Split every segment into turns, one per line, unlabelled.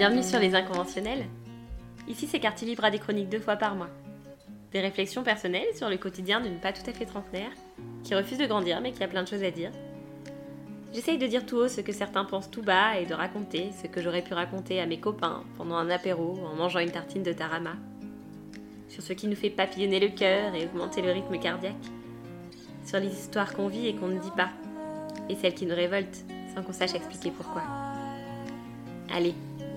Bienvenue sur Les Inconventionnels. Ici, c'est Quartier Libre des chroniques deux fois par mois. Des réflexions personnelles sur le quotidien d'une pas tout à fait trentenaire, qui refuse de grandir mais qui a plein de choses à dire. J'essaye de dire tout haut ce que certains pensent tout bas et de raconter ce que j'aurais pu raconter à mes copains pendant un apéro en mangeant une tartine de tarama. Sur ce qui nous fait papillonner le cœur et augmenter le rythme cardiaque. Sur les histoires qu'on vit et qu'on ne dit pas. Et celles qui nous révoltent sans qu'on sache expliquer pourquoi. Allez,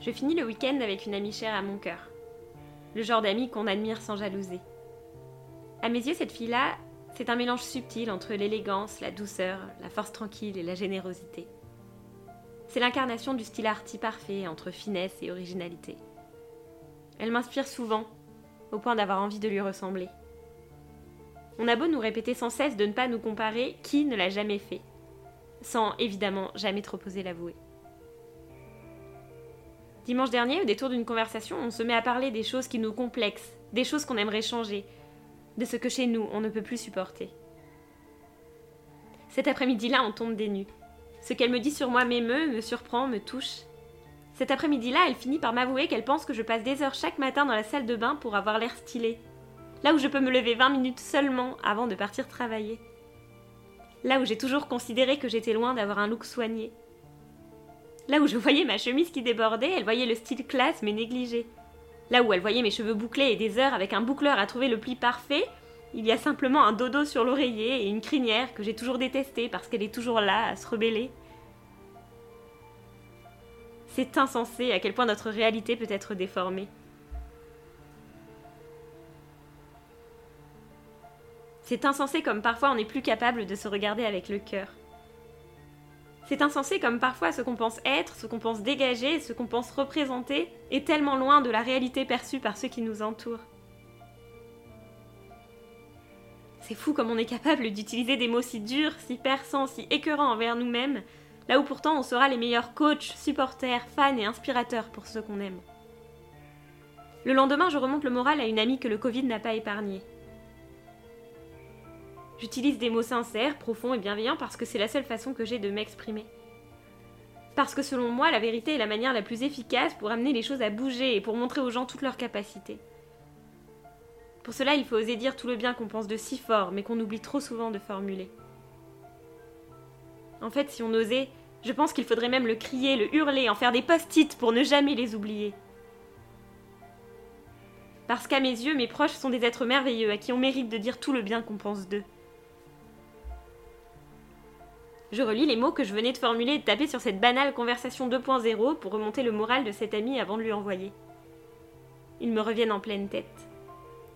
Je finis le week-end avec une amie chère à mon cœur. Le genre d'amie qu'on admire sans jalouser. À mes yeux, cette fille-là, c'est un mélange subtil entre l'élégance, la douceur, la force tranquille et la générosité. C'est l'incarnation du style arty parfait entre finesse et originalité. Elle m'inspire souvent, au point d'avoir envie de lui ressembler. On a beau nous répéter sans cesse de ne pas nous comparer, qui ne l'a jamais fait? Sans évidemment jamais trop oser l'avouer. Dimanche dernier, au détour d'une conversation, on se met à parler des choses qui nous complexent, des choses qu'on aimerait changer, de ce que chez nous on ne peut plus supporter. Cet après-midi-là, on tombe des nues. Ce qu'elle me dit sur moi m'émeut, me surprend, me touche. Cet après-midi-là, elle finit par m'avouer qu'elle pense que je passe des heures chaque matin dans la salle de bain pour avoir l'air stylé. Là où je peux me lever 20 minutes seulement avant de partir travailler. Là où j'ai toujours considéré que j'étais loin d'avoir un look soigné. Là où je voyais ma chemise qui débordait, elle voyait le style classe mais négligé. Là où elle voyait mes cheveux bouclés et des heures avec un boucleur à trouver le pli parfait, il y a simplement un dodo sur l'oreiller et une crinière que j'ai toujours détestée parce qu'elle est toujours là à se rebeller. C'est insensé à quel point notre réalité peut être déformée. C'est insensé comme parfois on n'est plus capable de se regarder avec le cœur. C'est insensé comme parfois ce qu'on pense être, ce qu'on pense dégager, ce qu'on pense représenter est tellement loin de la réalité perçue par ceux qui nous entourent. C'est fou comme on est capable d'utiliser des mots si durs, si perçants, si écœurants envers nous-mêmes, là où pourtant on sera les meilleurs coachs, supporters, fans et inspirateurs pour ceux qu'on aime. Le lendemain, je remonte le moral à une amie que le Covid n'a pas épargnée. J'utilise des mots sincères, profonds et bienveillants parce que c'est la seule façon que j'ai de m'exprimer. Parce que selon moi, la vérité est la manière la plus efficace pour amener les choses à bouger et pour montrer aux gens toutes leurs capacités. Pour cela, il faut oser dire tout le bien qu'on pense de si fort, mais qu'on oublie trop souvent de formuler. En fait, si on osait, je pense qu'il faudrait même le crier, le hurler, en faire des post-it pour ne jamais les oublier. Parce qu'à mes yeux, mes proches sont des êtres merveilleux à qui on mérite de dire tout le bien qu'on pense d'eux. Je relis les mots que je venais de formuler et de taper sur cette banale conversation 2.0 pour remonter le moral de cet ami avant de lui envoyer. Ils me reviennent en pleine tête.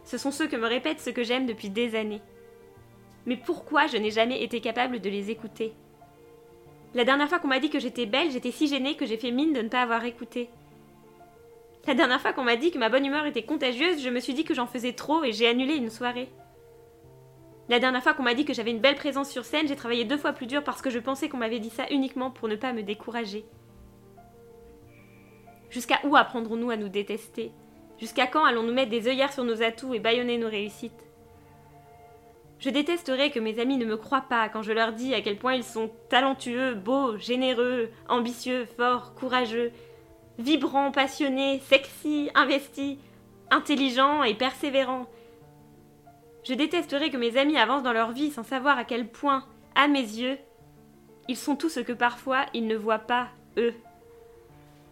Ce sont ceux que me répètent ce que j'aime depuis des années. Mais pourquoi je n'ai jamais été capable de les écouter? La dernière fois qu'on m'a dit que j'étais belle, j'étais si gênée que j'ai fait mine de ne pas avoir écouté. La dernière fois qu'on m'a dit que ma bonne humeur était contagieuse, je me suis dit que j'en faisais trop et j'ai annulé une soirée. La dernière fois qu'on m'a dit que j'avais une belle présence sur scène, j'ai travaillé deux fois plus dur parce que je pensais qu'on m'avait dit ça uniquement pour ne pas me décourager. Jusqu'à où apprendrons-nous à nous détester? Jusqu'à quand allons-nous mettre des œillères sur nos atouts et bâillonner nos réussites? Je détesterais que mes amis ne me croient pas quand je leur dis à quel point ils sont talentueux, beaux, généreux, ambitieux, forts, courageux, vibrants, passionnés, sexy, investis, intelligents et persévérants. Je détesterais que mes amis avancent dans leur vie sans savoir à quel point, à mes yeux, ils sont tout ce que parfois ils ne voient pas, eux.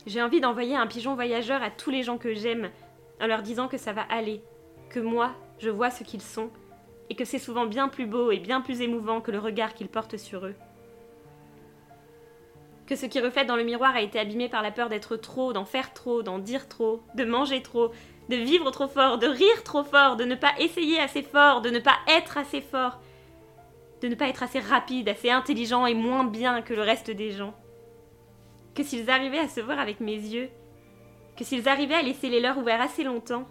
J'ai envie d'envoyer un pigeon voyageur à tous les gens que j'aime, en leur disant que ça va aller, que moi, je vois ce qu'ils sont, et que c'est souvent bien plus beau et bien plus émouvant que le regard qu'ils portent sur eux. Que ce qui reflète dans le miroir a été abîmé par la peur d'être trop, d'en faire trop, d'en dire trop, de manger trop, de vivre trop fort, de rire trop fort, de ne pas essayer assez fort, de ne pas être assez fort, de ne pas être assez rapide, assez intelligent et moins bien que le reste des gens. Que s'ils arrivaient à se voir avec mes yeux, que s'ils arrivaient à laisser les leurs ouverts assez longtemps,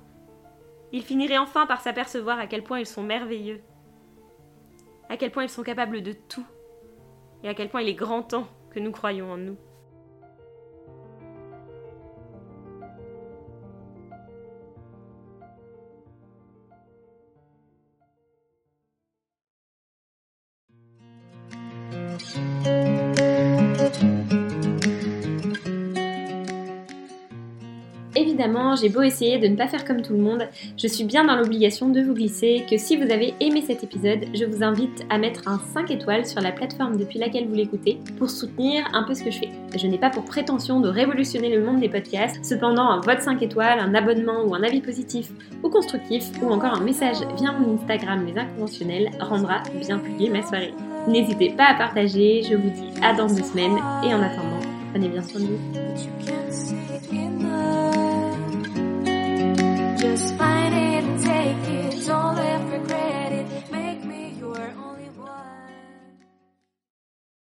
ils finiraient enfin par s'apercevoir à quel point ils sont merveilleux, à quel point ils sont capables de tout, et à quel point il est grand temps que nous croyions en nous. Évidemment, j'ai beau essayer de ne pas faire comme tout le monde, je suis bien dans l'obligation de vous glisser que si vous avez aimé cet épisode, je vous invite à mettre un 5 étoiles sur la plateforme depuis laquelle vous l'écoutez pour soutenir un peu ce que je fais. Je n'ai pas pour prétention de révolutionner le monde des podcasts, cependant un vote 5 étoiles, un abonnement ou un avis positif ou constructif ou encore un message via mon Instagram Les Inconventionnels rendra bien plus ma soirée. N'hésitez pas à partager, je vous dis à dans deux semaines et en attendant, prenez bien soin de vous.